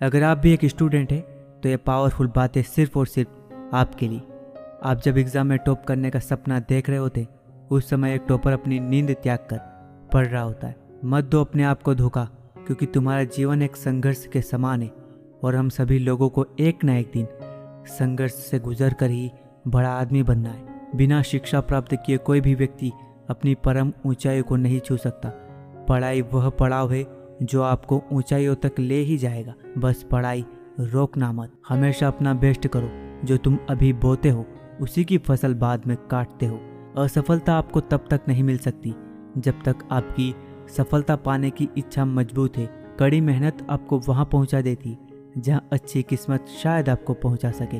अगर आप भी एक स्टूडेंट हैं तो ये पावरफुल बातें सिर्फ़ और सिर्फ़ आपके लिए। आप जब एग्ज़ाम में टॉप करने का सपना देख रहे होते, उस समय एक टॉपर अपनी नींद त्याग कर पढ़ रहा होता है। मत दो अपने आप को धोखा, क्योंकि तुम्हारा जीवन एक संघर्ष के समान है, और हम सभी लोगों को एक न एक दिन संघर्ष से गुजर कर ही बड़ा आदमी बनना है। बिना शिक्षा प्राप्त किए कोई भी व्यक्ति अपनी परम ऊंचाई को नहीं छू सकता। पढ़ाई वह पड़ाव है जो आपको ऊंचाइयों तक ले ही जाएगा। बस पढ़ाई, रोकना मत। हमेशा अपना बेस्ट करो। जो तुम अभी बोते हो, उसी की फ़सल बाद में काटते हो। असफलता आपको तब तक नहीं मिल सकती, जब तक आपकी सफलता पाने की इच्छा मज़बूत है। कड़ी मेहनत आपको वहाँ पहुँचा देती, जहाँ अच्छी किस्मत शायद आपको पहुँचा सके।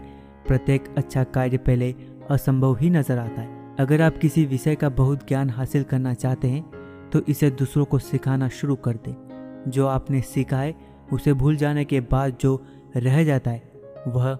प्रत्येक अच्छा कार्य पहले असंभव ही नज़र आता है। अगर आप किसी विषय का बहुत ज्ञान हासिल करना चाहते हैं तो इसे दूसरों को सिखाना शुरू कर दें। जो आपने सीखा है, उसे भूल जाने के बाद जो रह जाता है, वह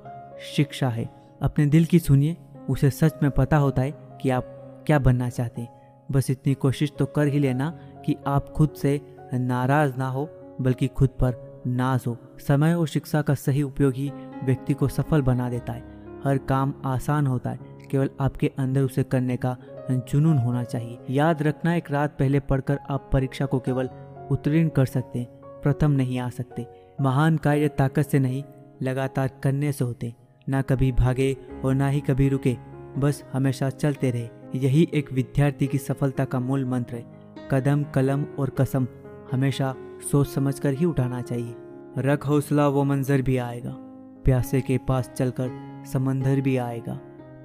शिक्षा है। अपने दिल की सुनिए, उसे सच में पता होता है कि आप क्या बनना चाहते हैं। बस इतनी कोशिश तो कर ही लेना कि आप खुद से नाराज़ ना हो, बल्कि खुद पर नाज हो। समय और शिक्षा का सही उपयोग ही व्यक्ति को सफल बना देता है। हर काम आसान होता है, केवल आपके अंदर उसे करने का जुनून होना चाहिए। याद रखना, एक रात पहले पढ़कर आप परीक्षा को केवल उत्तीर्ण कर सकते, प्रथम नहीं आ सकते। महान कार्य ताकत से नहीं, लगातार करने से होते। ना कभी भागे और ना ही कभी रुके, बस हमेशा चलते रहे। यही एक विद्यार्थी की सफलता का मूल मंत्र है। कदम, कलम और कसम हमेशा सोच समझकर ही उठाना चाहिए। रख हौसला, वो मंजर भी आएगा। प्यासे के पास चलकर समंदर भी आएगा।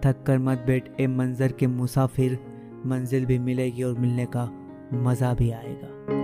थक कर मत बैठ, ए मंजर के मुसाफिर। मंजिल भी मिलेगी और मिलने का मज़ा भी आएगा।